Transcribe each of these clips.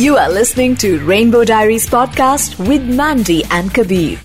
You are listening to Rainbow Diaries podcast with Mandy and Kabir.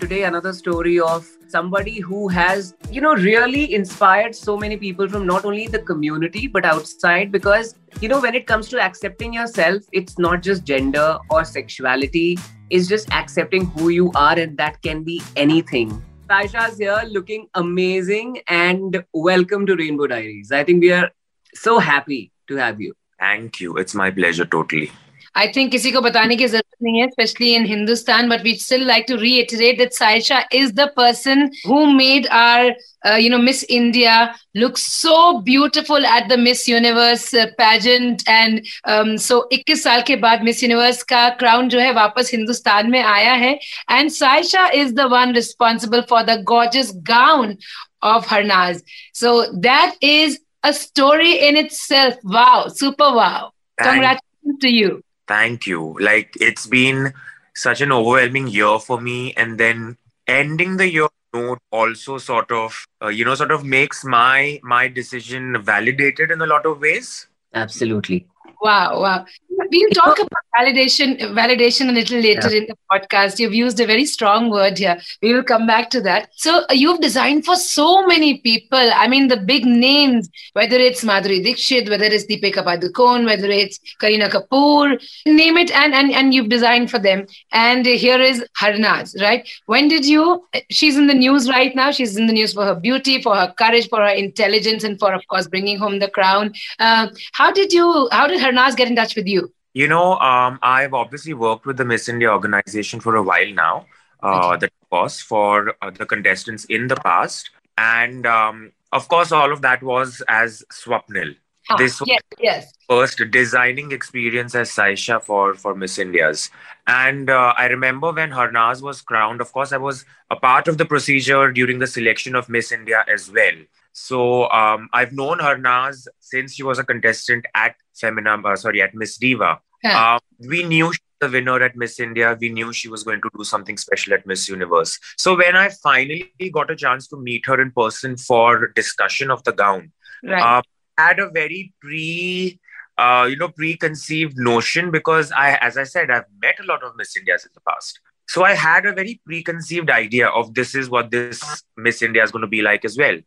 Today, another story of somebody who has, you know, really inspired so many people from not only the community but outside. Because, you know, when it comes to accepting yourself, it's not just gender or sexuality, it's just accepting who you are, and that can be anything. Saisha's here looking amazing and welcome to Rainbow Diaries. I think we are so happy to have you. Thank you. It's my pleasure, totally. I think किसी को बताने की जरूरत नहीं है, especially in Hindustan. But we still like to reiterate that Saisha is the person who made our, uh, you know, Miss India look so beautiful at the Miss Universe uh, pageant. And um, so 21 साल के बाद Miss Universe का crown जो है वापस हिंदुस्तान में आया है. And Saisha is the one responsible for the gorgeous gown of Harnaz. So that is a story in itself. Wow, super wow. Thank- Congratulations to you. Thank you. Like, it's been such an overwhelming year for me. And then ending the year note also sort of, uh, you know, sort of makes my my decision validated in a lot of ways. Absolutely. Wow, wow. We'll talk about validation, validation a little later in the podcast. You've used a very strong word here. We will come back to that. So uh, you've designed for so many people. I mean, the big names, whether it's Madhuri Dixit, whether it's Deepika Padukone, whether it's Kareena Kapoor, name it, and and and you've designed for them. And here is Harnaz, right? When did you? She's in the news right now. She's in the news for her beauty, for her courage, for her intelligence, and for, of course, bringing home the crown. Uh, how did you? How did Harnaz get in touch with you? You know, um, I've obviously worked with the Miss India organization for a while now, uh, the boss for uh, the contestants in the past. And um, of course, all of that was as Swapnil. Ah, This was yes, yes. first designing experience as Saisha for for Miss India's. And uh, I remember when Harnaz was crowned. Of course, I was a part of the procedure during the selection of Miss India as well. So um, I've known Harnaz since she was a contestant at Femina, uh, sorry, at Miss Diva. Yeah. Um, we knew she was the winner at Miss India. We knew she was going to do something special at Miss Universe. So when I finally got a chance to meet her in person for discussion of the gown, Right. uh, had a very pre uh, you know preconceived notion because i as i said i've met a lot of miss indias in the past so i had a very preconceived idea of this is what this miss india is going to be like as well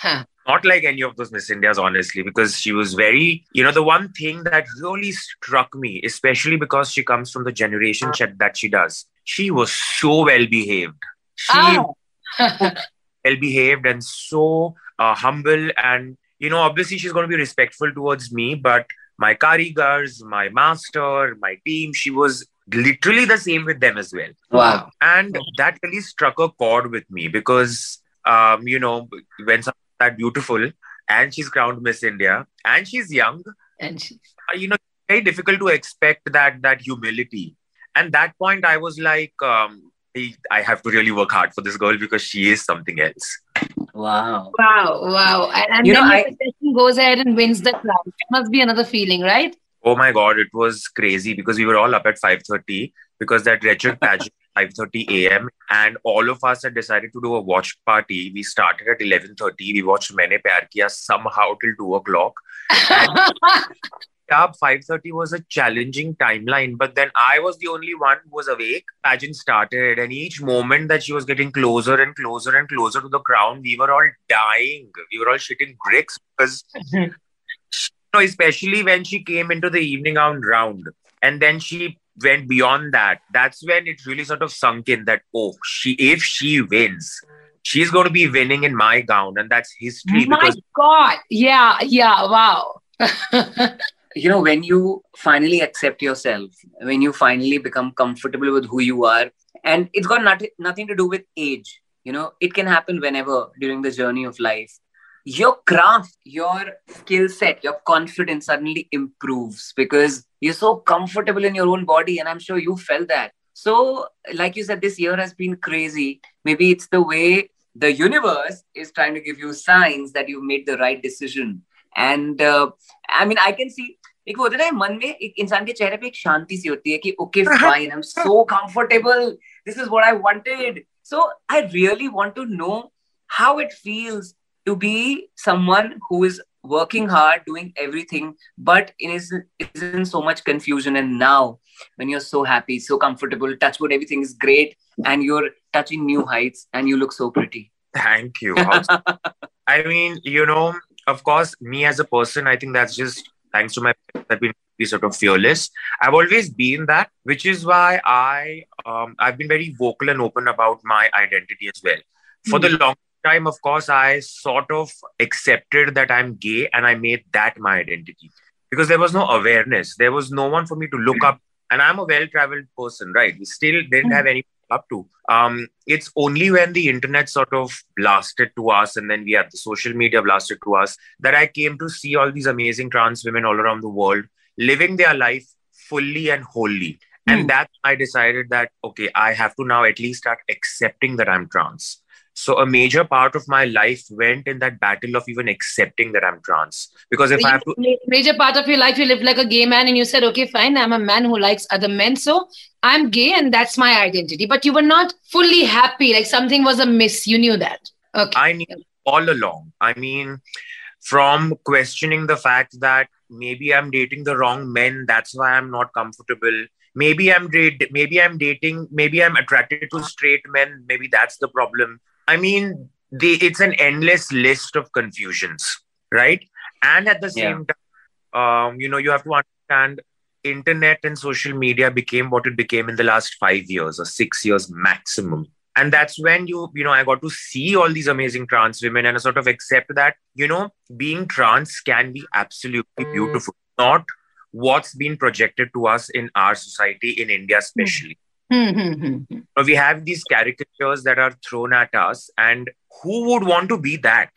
Huh. not like any of those miss indias honestly because she was very you know the one thing that really struck me especially because she comes from the generation that she does she was so well behaved she Oh. well behaved and so uh, humble and you know obviously she's going to be respectful towards me but my karigars my master my team she was literally the same with them as well Wow. and that really struck a chord with me because um you know when someone's that beautiful and she's crowned miss india and she's young and she, uh, you know very difficult to expect that that humility and that point i was like um I- I have to really work hard for this girl because she is something else. Wow. wow, wow. And, and You then know, your I- contestant goes ahead and wins the crown. It must be another feeling, right? Oh my god, it was crazy because we were all up at 5:30 because that wretched pageant 5:30 a.m. and all of us had decided to do a watch party. We started at 11:30. We watched Maine Pyar Kiya somehow till two o'clock. Yeah, 5:30 was a challenging timeline, but then I was the only one who was awake. Pageant started, and each moment that she was getting closer and closer and closer to the crown, we were all dying. We were all shitting bricks because know, especially when she came into the evening round round and then she went beyond that that's when it really sort of sunk in that oh she if she wins she's going to be winning in my gown and that's history My because God. Yeah, yeah, wow. You know, when you finally accept yourself, when you finally become comfortable with who you are, and it's got not- nothing to do with age, you know, it can happen whenever during the journey of life Your craft, your skill set, your confidence suddenly improves because you're so comfortable in your own body. And I'm sure you felt that. So, like you said, this year has been crazy. Maybe it's the way the universe is trying to give you signs that you've made the right decision. And uh, I mean, I can see एक वो होता है ना मन में एक इंसान के चेहरे पे एक शांति सी होती है कि okay fine I am so comfortable this is what I wanted so I really want to no how it feels to be someone who is working hard, doing everything, but it isn't, it isn't so much confusion. And now, when you're so happy, so comfortable, touch wood, everything is great, and you're touching new heights, and you look so pretty. Thank you. I mean, you know, of course, me as a person, I think that's just thanks to my I've been sort of fearless. I've always been that, which is why I um, I've been very vocal and open about my identity as well. For the hmm. long time, of course, I sort of accepted that I'm gay and I made that my identity because there was no awareness. There was no one for me to look up. And I'm a well traveled person, right? We still didn't have any up to. Um, it's only when the internet sort of blasted to us and then we had the social media blasted to us that I came to see all these amazing trans women all around the world living their life fully and wholly. Mm. And that I decided that, okay, I have to now at least start accepting that I'm trans. So a major part of my life went in that battle of even accepting that I'm trans. Because if so I have to major part of your life you lived like a gay man and you said, okay, fine, I'm a man who likes other men. So I'm gay and that's my identity. But you were not fully happy, like something was amiss. You knew that. Okay. I knew all along. I mean, from questioning the fact that maybe I'm dating the wrong men, that's why I'm not comfortable maybe i'm maybe i'm dating maybe i'm attracted to straight men maybe that's the problem I mean, the, it's an endless list of confusions, right? And at the same yeah. time, um, you know, you have to understand internet and social media became what it became in the last five years or six years maximum. And that's when you, you know, I got to see all these amazing trans women and I sort of accept that, you know, being trans can be absolutely beautiful, not what's been projected to us in our society, in India especially. Mm-hmm. we have these caricatures that are thrown at us, and who would want to be that?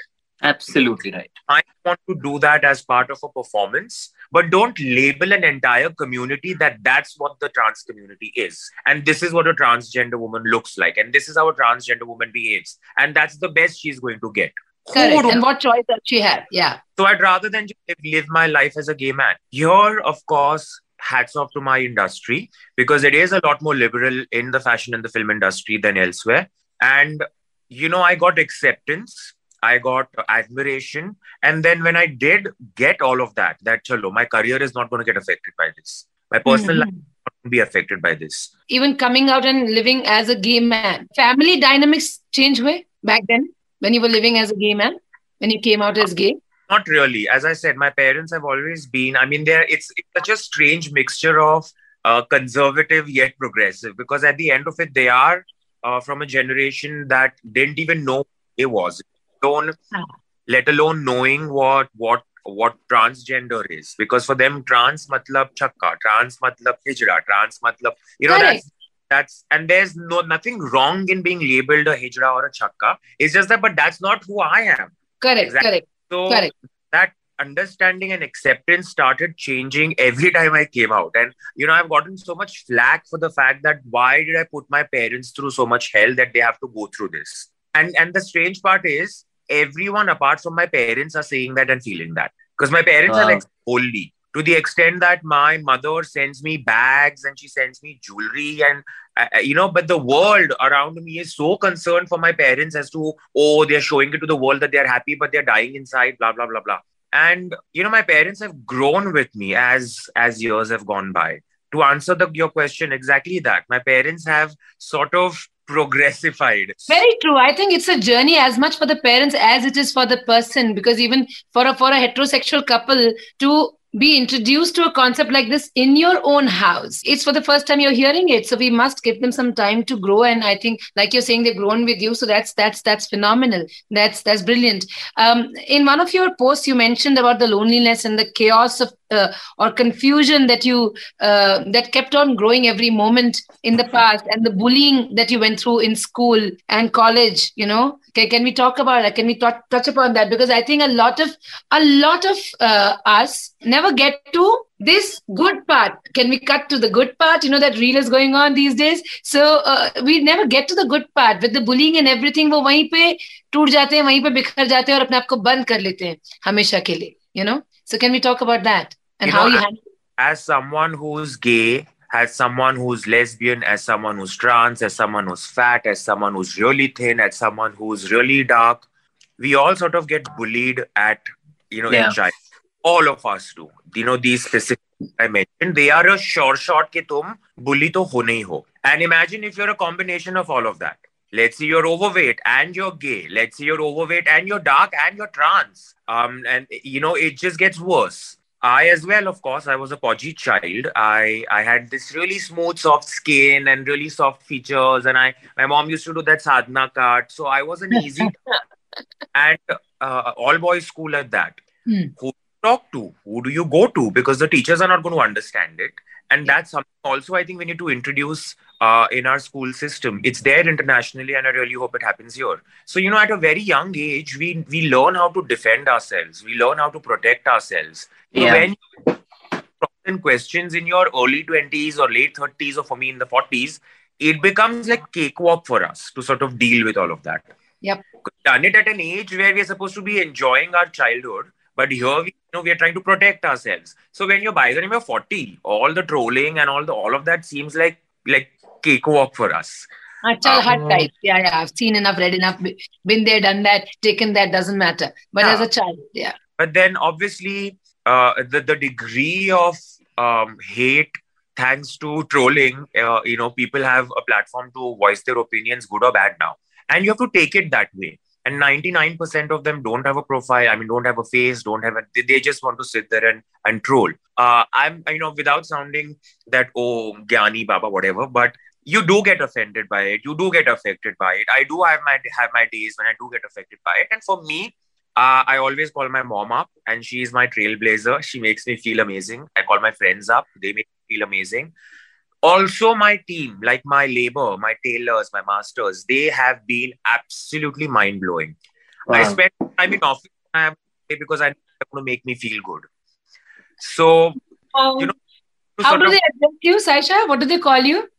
Absolutely right. I want to do that as part of a performance, but don't label an entire community that that's what the trans community is. And this is what a transgender woman looks like. And this is how a transgender woman behaves. And that's the best she's going to get. Correct. And what choice does she have? Yeah. So I'd rather than just live my life as a gay man. Here, of course, hats off to my industry because it is a lot more liberal in the fashion and the film industry than elsewhere. And, you know, I got acceptance, I got admiration. And then when I did get all of that, that chalo, my career is not going to get affected by this. My personal mm-hmm. life be affected by this. Even coming out and living as a gay man, family dynamics change way back then when you were living as a gay man, when you came out as gay? Not really. As I said, my parents have always been. I mean, they're it's, it's such a strange mixture of uh, conservative yet progressive because at the end of it, they are uh, from a generation that didn't even know it was, alone, let alone knowing what what what transgender is. Because for them, trans matlab chakka, trans matlab hijra, trans matlab you know that's that's and there's no nothing wrong in being labeled a hijra or a chakka. It's just that, but that's not who I am. Correct. Exactly. Correct. So Correct. that understanding and acceptance started changing every time I came out. And, you know, I've gotten so much flack for the fact that why did I put my parents through so much hell that they have to go through this? And, and the strange part is everyone apart from my parents are saying that and feeling that. Because my parents wow. are like holy to the extent that my mother sends me bags and she sends me jewelry and uh, uh, you know but the world around me is so concerned for my parents as to oh they're showing it to the world that they're happy but they're dying inside blah blah blah blah. And you know my parents have grown with me as as years have gone by. To answer the, your question exactly that. My parents have sort of progressified. Very true. I think it's a journey as much for the parents as it is for the person because even for a for a heterosexual couple to be introduced to a concept like this in your own house. It's for the first time you're hearing it, so we must give them some time to grow. And I think, like you're saying, they've grown with you, so that's that's that's phenomenal. That's that's brilliant. Um, in one of your posts, you mentioned about the loneliness and the chaos of uh, or confusion that you uh, that kept on growing every moment in the past, and the bullying that you went through in school and college. You know, can, can we talk about that? Can we t- touch upon that? Because I think a lot of a lot of uh, us never get to this good part. Can we cut to the good part? You know that reel is going on these days. So uh, we never get to the good part with the bullying and everything. वो वहीं पे टूट जाते हैं वहीं पे बिखर जाते हैं और अपने आप को बंद कर लेते हैं हमेशा के लिए. You know. So can we talk about that And you how know, you handle? As someone who's gay as someone who's lesbian, as someone who's trans, as someone who's fat, as someone who's really thin, as someone who's really dark. We all sort of get bullied at you know, Yeah. in China. All of us do. You know, these specific I mentioned, they are a sure shot ke tum bully to ho nahi ho. And imagine if you're a combination of all of that. Let's say you're overweight and you're gay. Let's say you're overweight and you're dark and you're trans. Um, and you know, it just gets worse. I as well, of course, I was a podgy child. I I had this really smooth, soft skin and really soft features, and I my mom used to do that sadhana card, so I was an easy and uh, all boys school at that. Hmm. Who do you talk to? Who do you go to? Because the teachers are not going to understand it, and that's something also I think we need to introduce uh, in our school system. It's there internationally, and I really hope it happens here. So you know, at a very young age, we we learn how to defend ourselves. We learn how to protect ourselves. So Yeah. when you questions in your early 20s or late 30s or for me in the 40s it becomes like cakewalk for us to sort of deal with all of that Yep. Done it at an age where we're supposed to be enjoying our childhood but here we you know we are trying to protect ourselves so when you're by the time you're 40 all the trolling and all the all of that seems like like cakewalk for us Achal hard type. Yeah, yeah. I've seen enough, read enough, been there, done that, taken that, doesn't matter. But Yeah. as a child, yeah. but then obviously uh, the the degree of um, hate thanks to trolling uh, you know people have a platform to voice their opinions good or bad now and you have to take it that way and 99% of them don't have a profile i mean don't have a face don't have a they- they just want to sit there and and troll uh, i'm you know without sounding that oh gyani baba whatever but you do get offended by it you do get affected by it i do have my have my days when i do get affected by it and for me uh, I always call my mom up, and she is my trailblazer. She makes me feel amazing. I call my friends up; they make me feel amazing. Also, my team, like my labor, my tailors, my masters, they have been absolutely mind blowing. I Wow. spend time in office because I know to make me feel good. So, Um, You know, how do of- they address you, Saisha? What do they call you?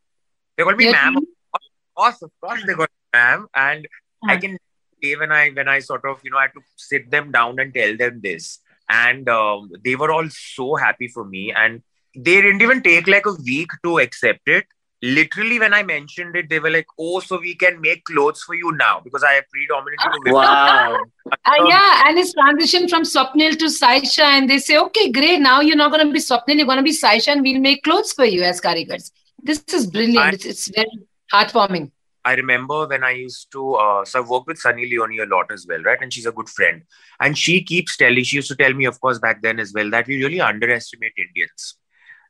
they call me Your ma'am. team? Of course, of course, they call me ma'am, and I Huh. can say when I when I sort of you know I had to sit them down and tell them this, and um, they were all so happy for me, and they didn't even take like a week to accept it. Literally, when I mentioned it, they were like, "Oh, so we can make clothes for you now because I have predominantly to Wow. Uh, yeah, and it's transition from Swapnil to Saisha, and they say, okay, great. Now you're not going to be Swapnil, you're going to be Saisha, and we'll make clothes for you as karigars. This is brilliant. I- it's, it's very heartwarming. I remember when I used to, uh, so I've worked with Sunny Leone a lot as well, right? And she's a good friend. And she keeps telling, she used to tell me, of course, back then as well, that we really underestimate Indians,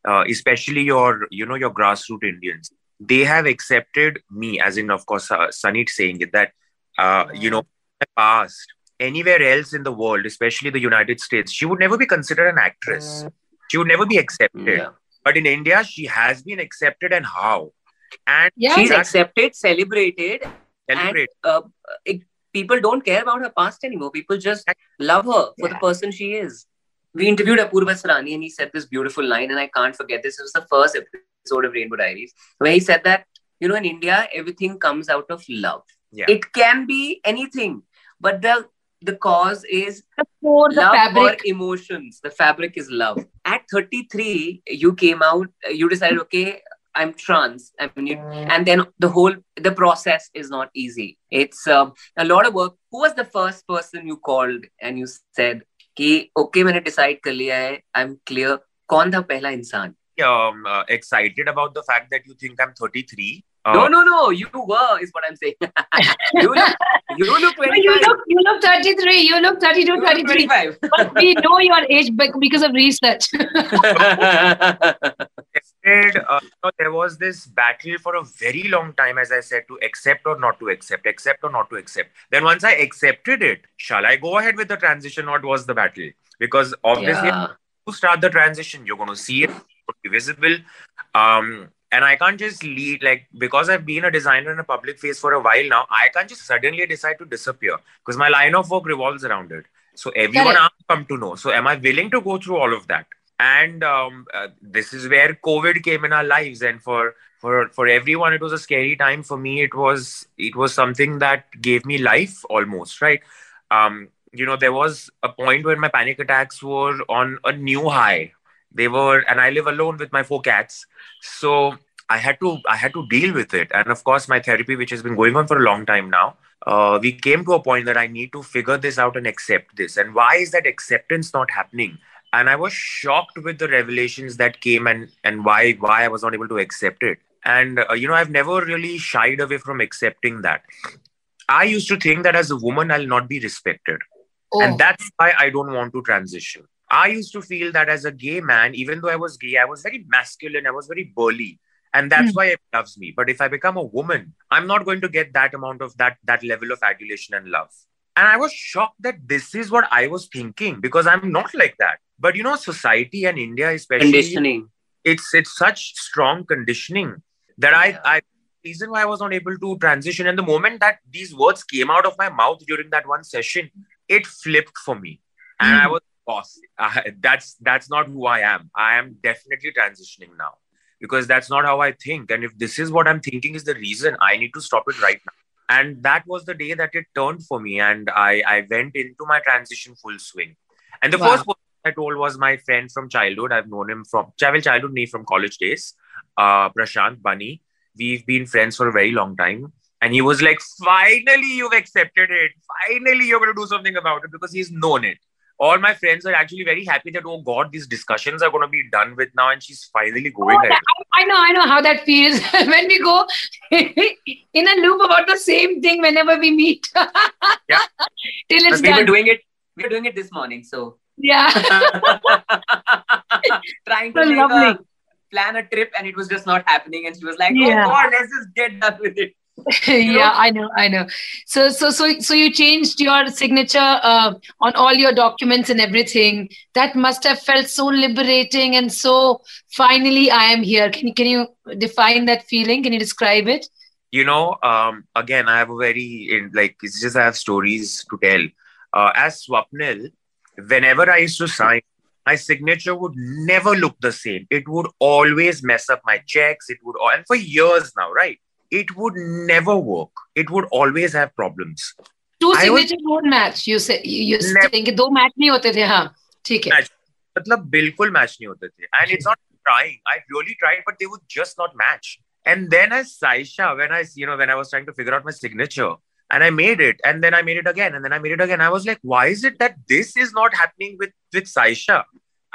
uh, especially your, you know, your grassroots Indians. They have accepted me, as in, of course, uh, Sunny saying it, that, uh, you know, past, anywhere else in the world, especially the United States, she would never be considered an actress. She would never be accepted. Yeah. But in India, she has been accepted, and how? And Yeah, She's accepted, celebrated, celebrate. uh, it, people don't care about her past anymore. People just love her for the person she is. We interviewed Apurva Asrani and he said this beautiful line, and I can't forget this. It was the first episode of Rainbow Diaries where he said that, you know, in India, everything comes out of love. Yeah. It can be anything, but the the cause is the core, the love fabric. or emotions. The fabric is love. At 33, you came out, you decided, okay, I'm trans. I mean, you, and then the whole the process is not easy. It's um, a lot of work. Who was the first person you called and you said, कि okay okay, मैंने decide कर लिया है I am clear कौन था पहला इंसान? Excited about the fact that you think I am 33 Uh, No, no, no. You were is what I'm saying. you look, you look 25. you look you look 33, you look 32, You look 33. 25. But we know your age because of research. Instead, uh, there was this battle for a very long time, as I said, to accept or not to accept, accept or not to accept. Then once I accepted it, shall I go ahead with the transition or was the battle? Because obviously, yeah. to start the transition, you're going to see it, it's going to be visible. Um, and I can't just lead, like, because I've been a designer in a public face for a while now, I can't just suddenly decide to disappear because my line of work revolves around it. So everyone has come to know. So am I willing to go through all of that? And um, uh, this is where COVID came in our lives, and for for for everyone, it was a scary time. For me, it was it was something that gave me life almost, right? Um, you know, there was a point when my panic attacks were on a new high. They were, and I live alone with my four cats. So I had to I had to deal with it. And of course, my therapy, which has been going on for a long time now, uh, we came to a point that I need to figure this out and accept this. And why is that acceptance not happening? And I was shocked with the revelations that came and and why why I was not able to accept it. And uh, you know, I've never really shied away from accepting that. I used to think that as a woman, I'll not be respected. Oh. And that's why I don't want to transition. I used to feel that as a gay man, even though I was gay, I was very masculine, I was very burly. And that's Mm. why it loves me. But if I become a woman, I'm not going to get that amount of that that level of adulation and love. And I was shocked that this is what I was thinking because I'm not like that. But you know, society and India especially Conditioning. it's it's such strong conditioning that I I reason why I was not able to transition. And the moment that these words came out of my mouth during that one session, it flipped for me, and I Mm. was boss. Uh, that's that's not who I am. I am definitely transitioning now because that's not how I think. And if this is what I'm thinking is the reason, I need to stop it right now. And that was the day that it turned for me, and I I went into my transition full swing. And the Wow. first person I told was my friend from childhood. I've known him from well, childhood, me from college days. Uh, Prashant Bunny. We've been friends for a very long time. And he was like, finally, you've accepted it. Finally, you're going to do something about it because he's known it. All my friends are actually very happy that, oh God, these discussions are going to be done with now. And she's finally going Oh, ahead. I, I know, I know how that feels when we go in a loop about the same thing whenever we meet. Yeah. Till it's we were doing it. We were doing it this morning. So Yeah. trying So to make lovely. a, plan a trip, and it was just not happening. And she was like, oh Yeah. "Oh God, let's just get done with it." yeah, I know, I know. So, so, so, so you changed your signature uh, on all your documents and everything. That must have felt so liberating and so. Finally, I am here. Can you can you define that feeling? Can you describe it? you know, um, again, I have a very in, like it's just I have stories to tell. Uh, as Swapnil, whenever I used to sign, my signature would never look the same. It would always mess up my checks. It would, and for years now, right? It would never work. It would always have problems. Two I was- signatures won't match. You say you you're Never. saying कि दो match नहीं होते थे हाँ ठीक है Match. मतलब बिल्कुल मैच नहीं होते थे and it's not trying I really tried but they would just not match and then as Saisha when I you know when I was trying to figure out my signature and I made it and then I made it again and then I made it again I was like why is it that this is not happening with with Saisha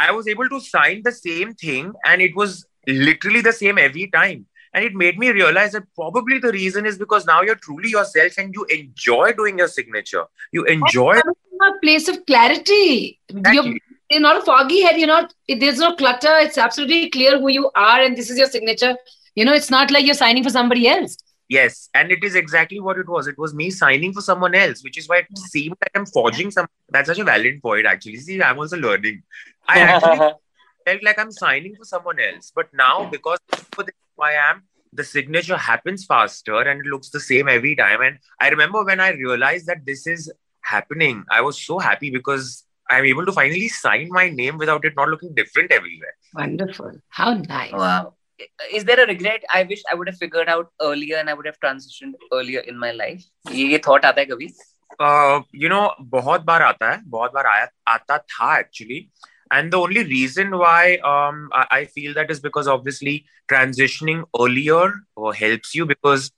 I was able to sign the same thing and it was literally the same every time and it made me realize that probably the reason is because now you're truly yourself and you enjoy doing your signature you enjoy from a place of clarity. You're, Exactly. you're not a foggy head. You're not. There's no clutter. It's absolutely clear who you are, and this is your signature. You know, it's not like you're signing for somebody else. Yes, and it is exactly what it was. It was me signing for someone else, which is why it seemed like I'm forging some. That's such a valid point, actually. See, I'm also learning. I actually felt like I'm signing for someone else, but now because for the who I am, the signature happens faster and it looks the same every time. And I remember when I realized that this is happening, I was so happy because I'm able to finally sign my name without it not looking different everywhere. Wonderful. How nice. Wow. Is there a regret? I wish I would have figured out earlier and I would have transitioned earlier in my life. ये ये thought आता है कभी? uh, you know, बहुत बार आता है, बहुत बार आया आता था actually. And the only reason why um, I, I feel that is because obviously transitioning earlier uh, helps you because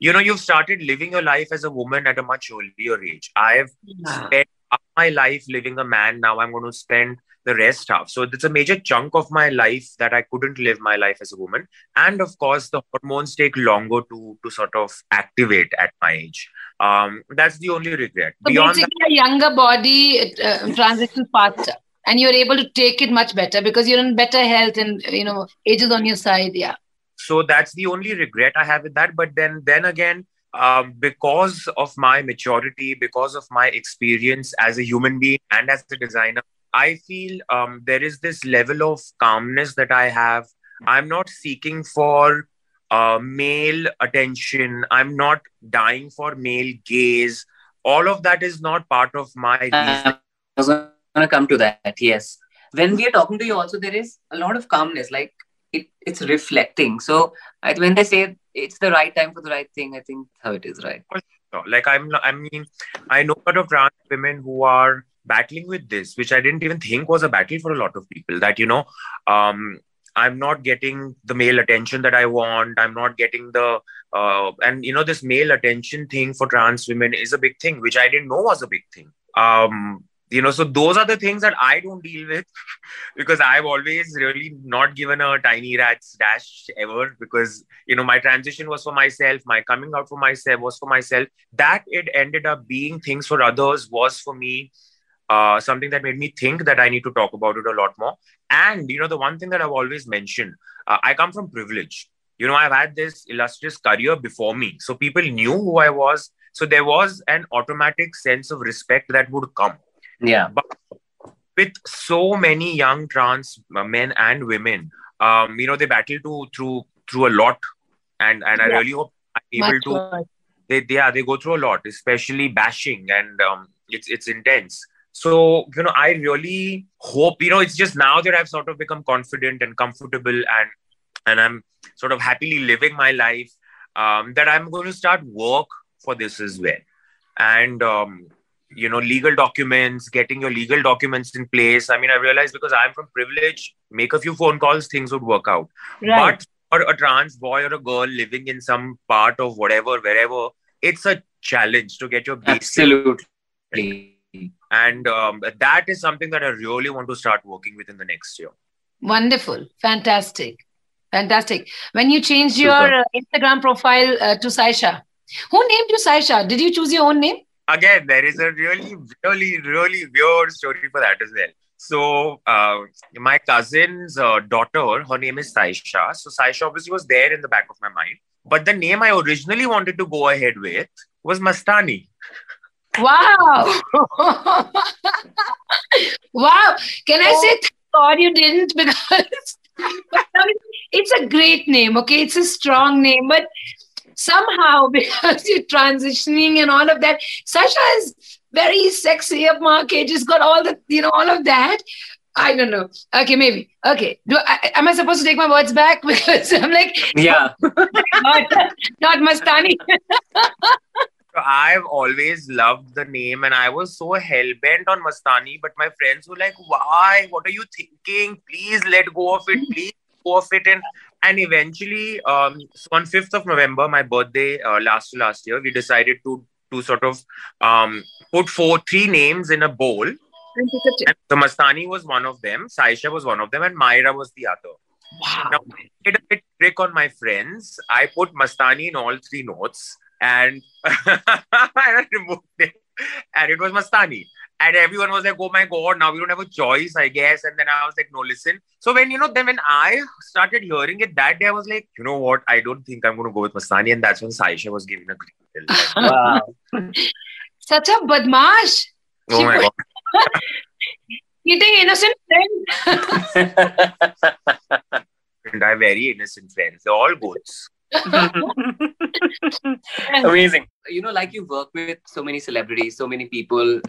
you know you've started living your life as a woman at a much earlier age. I've Yeah. spent half my life living a man. Now I'm going to spend the rest half. So it's a major chunk of my life that I couldn't live my life as a woman. And of course, the hormones take longer to to sort of activate at my age. Um, that's the only regret. So Beyond that, basically, a younger body uh, transitions faster, and you're able to take it much better because you're in better health and you know age is on your side. Yeah. so that's the only regret I have with that. But then then again, um, because of my maturity, because of my experience as a human being and as a designer, I feel um, there is this level of calmness that I have. I'm not seeking for uh, male attention. I'm not dying for male gaze. All of that is not part of my reason. Was gonna come to that. Yes. When we are talking to you, also there is a lot of calmness. Like it, it's reflecting. So I, when they say it's the right time for the right thing, I think how it is right. Like I'm, I mean, I know a lot of trans women who are battling with this, which I didn't even think was a battle for a lot of people. That you know, um, I'm not getting the male attention that I want. I'm not getting the, uh, and you know, this male attention thing for trans women is a big thing, which I didn't know was a big thing. Um, you know, so those are the things that I don't deal with because I've always really not given a tiny rat's dash ever because, you know, my transition was for myself, my coming out for myself was for myself. That it ended up being things for others was for me uh, something that made me think that I need to talk about it a lot more. And, you know, the one thing that I've always mentioned, uh, I come from privilege. You know, I've had this illustrious career before me. So people knew who I was. So there was an automatic sense of respect that would come. Yeah. But with so many young trans men and women, um, you know, they battle to through through a lot. And and yeah. I really hope I'm able Much to they, yeah, they go through a lot, especially bashing and um, it's it's intense. So, you know, I really hope, you know, it's just now that I've sort of become confident and comfortable and and I'm sort of happily living my life, um, that I'm going to start work for this as well. And um, you know, legal documents, getting your legal documents in place. I mean, I realized because I'm from privilege, make a few phone calls, things would work out. Right. But for a trans boy or a girl living in some part of whatever, wherever, it's a challenge to get your basic absolutely and um, that is something that I really want to start working with in the next year. Wonderful. Fantastic. Fantastic. When you changed Super. your uh, Instagram profile uh, to Saisha, who named you Saisha? Did you choose your own name? Again, there is a really, really, really weird story for that as well. So, uh, my cousin's uh, daughter, her name is Saisha. So, Saisha obviously was there in the back of my mind. But the name I originally wanted to go ahead with was Mastani. Wow. wow. Can I say thank God you didn't? Because it's a great name, okay? It's a strong name, but somehow because you're transitioning and all of that, Sasha is very sexy up market, just got all the, you know, all of that. I don't know. Okay, maybe. Okay. Do I, am I supposed to take my words back? Because I'm like, yeah, not, not Mastani. I've always loved the name and I was so hell bent on Mastani, but my friends were like, Why? What are you thinking? Please let go of it. Mm-hmm. Please go of it. And and eventually, um, so on 5th of November, my birthday uh, last last year, we decided to to sort of um, put four three names in a bowl. And so Mastani was one of them, Saisha was one of them, and Myra was the other. Wow. Now, I did a bit trick on my friends. I put Mastani in all three notes and I removed it. And it was Mastani. And everyone was like, oh my God, now we don't have a choice, I guess. And then I was like, no, listen. So when, you know, then when I started hearing it that day, I was like, you know what? I don't think I'm going to go with Mastani." And that's when Saisha was giving a green like, wow. Such a badmash. Oh my God. Eating innocent friends. and I very innocent friends. They're all goods. Amazing. You know, like you work with so many celebrities, so many people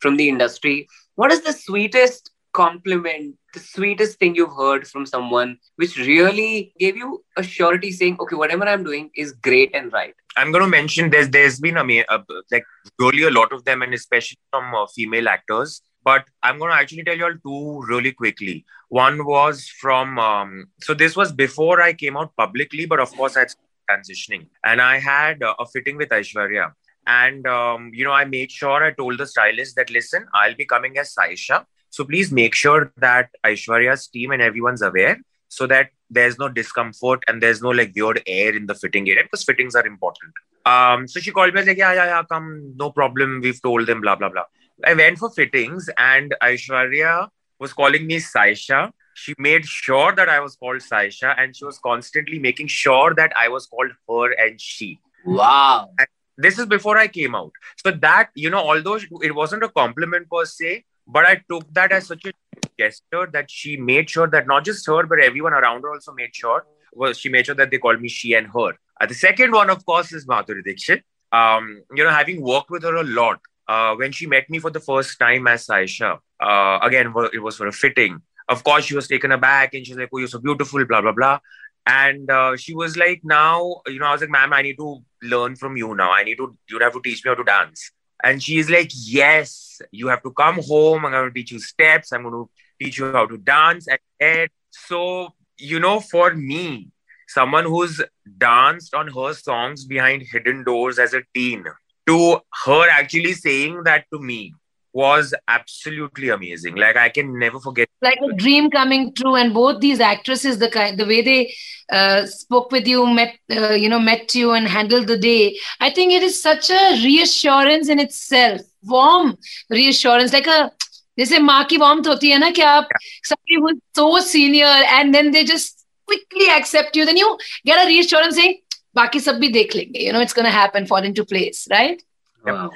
from the industry. What is the sweetest compliment, the sweetest thing you've heard from someone which really gave you a surety saying, okay, whatever I'm doing is great and right? I'm going to mention there's there's been a, a like really a lot of them, and especially from uh, female actors but I'm going to actually tell you all two really quickly. One was from, um, so this was before I came out publicly, but of course, I had transitioning. And I had a fitting with Aishwarya. And, um, you know, I made sure I told the stylist that, listen, I'll be coming as Saisha. So please make sure that Aishwarya's team and everyone's aware so that there's no discomfort and there's no like weird air in the fitting area because fittings are important. Um, so she called me like, yeah, yeah, yeah, come, no problem. We've told them, blah, blah, blah. I went for fittings and Aishwarya was calling me Saisha. She made sure that I was called Saisha and she was constantly making sure that I was called her and she. Wow. And this is before I came out. So that, you know, although it wasn't a compliment per se, but I took that as such a gesture that she made sure that not just her, but everyone around her also made sure. Well, she made sure that they called me she and her. Uh, the second one, of course, is Madhuri Dixit. Um, you know, having worked with her a lot, uh, when she met me for the first time as Saisha, uh, again, it was for a fitting. Of course, she was taken aback and she's like, Oh, you're so beautiful, blah, blah, blah. And uh, she was like, Now, you know, I was like, Ma'am, I need to learn from you now. I need to, you have to teach me how to dance. And she's like, Yes, you have to come home. I'm going to teach you steps. I'm going to teach you how to dance. And so you know, for me, someone who's danced on her songs behind hidden doors as a teen, to her actually saying that to me was absolutely amazing. Like I can never forget. Like a dream coming true, and both these actresses, the kind, the way they uh, spoke with you, met, uh, you know, met you and handled the day. I think it is such a reassurance in itself, warm reassurance, like a जैसे माँ की warmth होती है ना कि आप somebody who is so senior and then they just quickly accept you then you get a reassurance saying बाकी सब भी देख लेंगे you know it's going to happen fall into place right wow.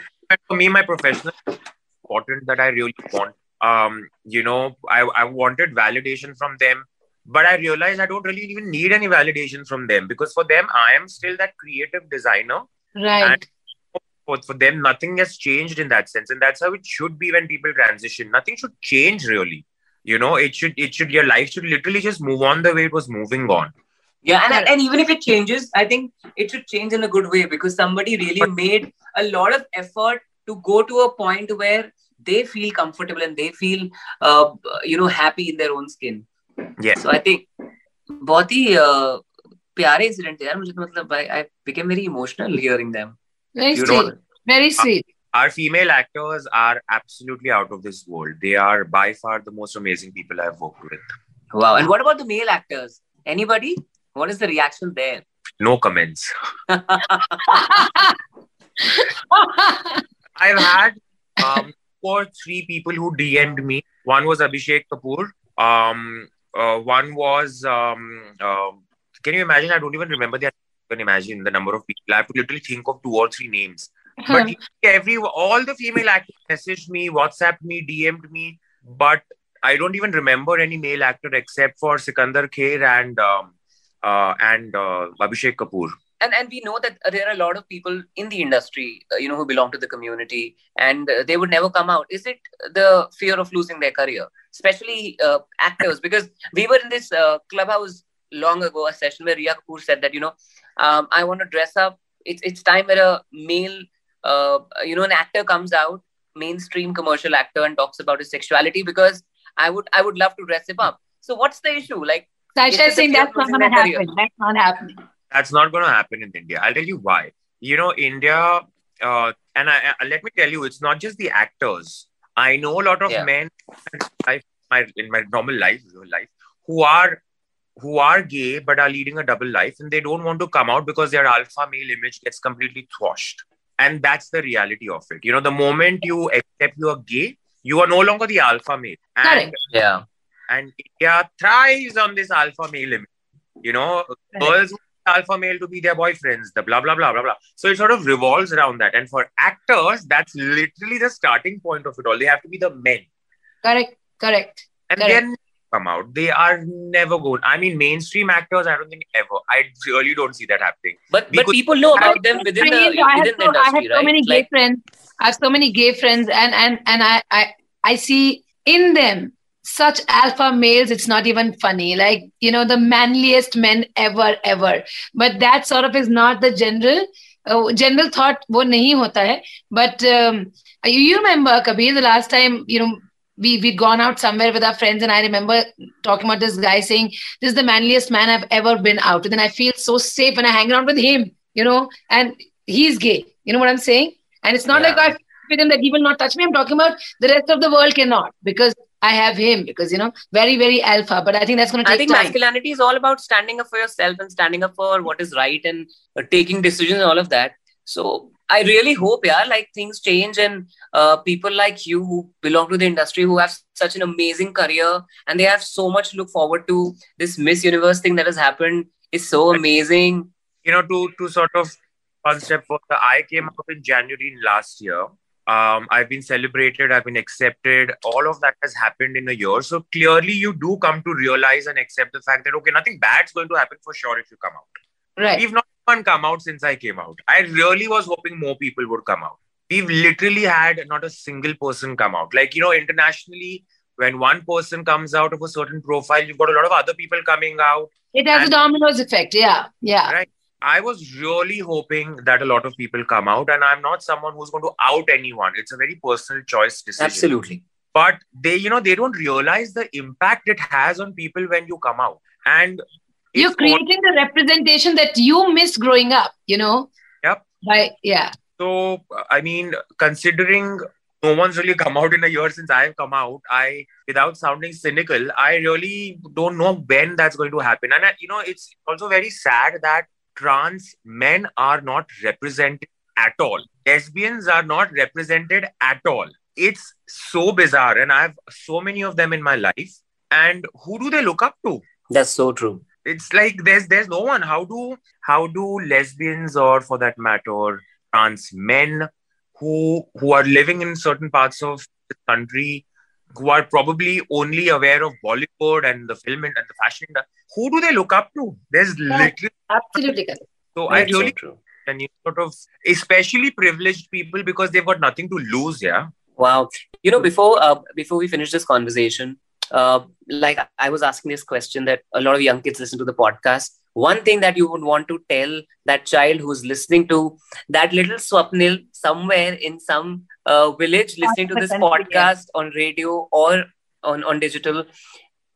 for me my professional important that I really want um you know I, I wanted validation from them but I realized I don't really even need any validation from them because for them I am still that creative designer right and for, for them nothing has changed in that sense and that's how it should be when people transition nothing should change really you know it should it should your life should literally just move on the way it was moving on yeah and, and even if it changes i think it should change in a good way because somebody really made a lot of effort to go to a point where they feel comfortable and they feel uh, you know happy in their own skin yeah so i think बहुत ही uh, प्यारे incident थे यार मुझे तो मतलब I, I became very emotional hearing them very you sweet very sweet our female actors are absolutely out of this world. They are by far the most amazing people I've worked with. Wow. And what about the male actors? Anybody? What is the reaction there? No comments. I've had um, four, three people who DM'd me. One was Abhishek Kapoor. Um, uh, one was, um, uh, can you imagine? I don't even remember the. Can imagine the number of people. I have to literally think of two or three names. But every all the female actors messaged me, WhatsApped me, DM'd me, but I don't even remember any male actor except for Sikandar Kher and um, uh, and uh, Abhishek Kapoor. And and we know that there are a lot of people in the industry, uh, you know, who belong to the community, and uh, they would never come out. Is it the fear of losing their career, especially uh, actors? Because we were in this uh, clubhouse long ago, a session where Rhea Kapoor said that you know, um, I want to dress up. It's it's time where a male you know an actor comes out mainstream commercial actor and talks about his sexuality because i would i would love to dress him up so what's the issue like Sasha is saying that's not going to happen that's not happening that's not going to happen in india i'll tell you why you know india uh, and I, I, let me tell you it's not just the actors i know a lot of yeah. men in my, in my normal life life who are who are gay but are leading a double life and they don't want to come out because their alpha male image gets completely squashed and that's the reality of it. You know, the moment you accept you are gay, you are no longer the alpha male. And, yeah. And India thrives on this alpha male image. You know, girls alpha male to be their boyfriends, the blah blah blah blah blah. So it sort of revolves around that. And for actors, that's literally the starting point of it all. They have to be the men. Correct. Correct. And Correct. then come out. They are never good. I mean, mainstream actors, I don't think ever. I really don't see that happening. But but people know about them within the within I have the industry, I have so right? many gay Like- friends. I have so many gay friends, and and and I I I see in them such alpha males it's not even funny. Like you know the manliest men ever ever. But that sort of is not the general uh, general thought wo nahi hota hai. But um, you, remember kabir the last time you know we we'd gone out somewhere with our friends and i remember talking about this guy saying this is the manliest man i've ever been out with and i feel so safe when i hang around with him you know and he's gay. You know what i'm saying? And it's not yeah. like i with him that he will not touch me. I'm talking about the rest of the world cannot because I have him because you know very very alpha but I think that's going to I take think time masculinity is all about standing up for yourself and standing up for what is right and uh, taking decisions and all of that. So I really hope, yeah, like things change and uh, people like you who belong to the industry who have such an amazing career and they have so much to look forward to. This Miss Universe thing that has happened is so amazing. you know, to to sort of one step further, I came up in January last year. Um, I've been celebrated, I've been accepted. All of that has happened in a year. So clearly, you do come to realize and accept the fact that okay, nothing bad's going to happen for sure if you come out. right We've not one come out since I came out. I really was hoping more people would come out. We've literally had not a single person come out. Like, you know, internationally, when one person comes out of a certain profile, you've got a lot of other people coming out. it has a And- dominoes effect yeah yeah Right. I was really hoping that a lot of people come out, and I'm not someone who's going to out anyone. It's a very personal choice decision. Absolutely. But they, you know, they don't realize the impact it has on people when you come out. and You're it's all- creating the representation that you miss growing up, you know? Yep. Right. yeah. So, I mean, considering no one's really come out in a year since I've come out, I, without sounding cynical, I really don't know when that's going to happen. And, I, you know, it's also very sad that trans men are not represented at all. Lesbians are not represented at all. It's so bizarre. And I have so many of them in my life. And who do they look up to? That's so true. it's like there's there's no one how do how do lesbians or for that matter trans men who who are living in certain parts of the country who are probably only aware of bollywood and the film and the fashion who do they look up to there's literally Absolutely correct. so i That's so really true. and you sort of especially privileged people because they've got nothing to lose yeah Wow. You know, before uh, before we finish this conversation, uh, like I was asking this question that a lot of young kids listen to the podcast. One thing that you would want to tell that child who's listening to that little Swapnil somewhere in some uh, village listening to this podcast on radio or on on digital,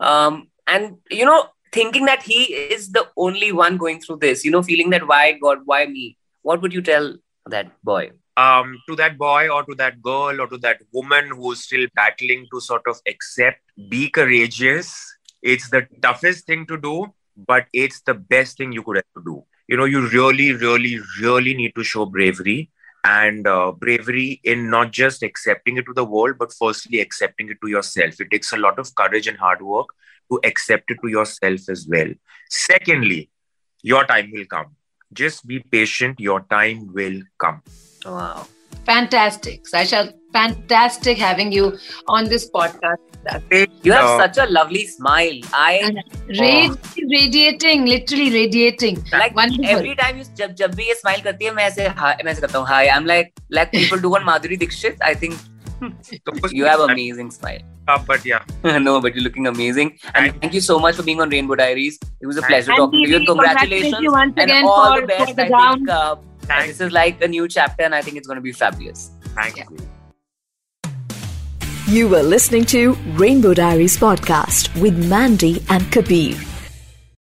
um, and you know, thinking that he is the only one going through this. You know, feeling that why God, why me? What would you tell that boy? Um, to that boy or to that girl or to that woman who's still battling to sort of accept, be courageous. It's the toughest thing to do, but it's the best thing you could ever do. You know, you really, really, really need to show bravery and uh, bravery in not just accepting it to the world, but firstly accepting it to yourself. It takes a lot of courage and hard work to accept it to yourself as well. Secondly, your time will come. Just be patient, your time will come. Wow. Fantastic. Sasha, fantastic having you on this podcast. You have Uh, such a lovely smile. I Radi- radiating, literally radiating. like Wonderful. every time you जब जब भी ये smile करती है मैं ऐसे hi मैं ऐसे करता हूँ hi I'm like like people do on Madhuri Dixit I think you have amazing smile Uh, but yeah, no but you're looking amazing and Thank thank you so much for being on Rainbow Diaries it was a Thank pleasure And talking to you we and congratulations congratulate you once and again all for- the best for the I ground. think uh, thank, this is like a new chapter and I think it's going to be fabulous thank Yeah. you. You were listening to Rainbow Diaries podcast with Mandy and Kabir.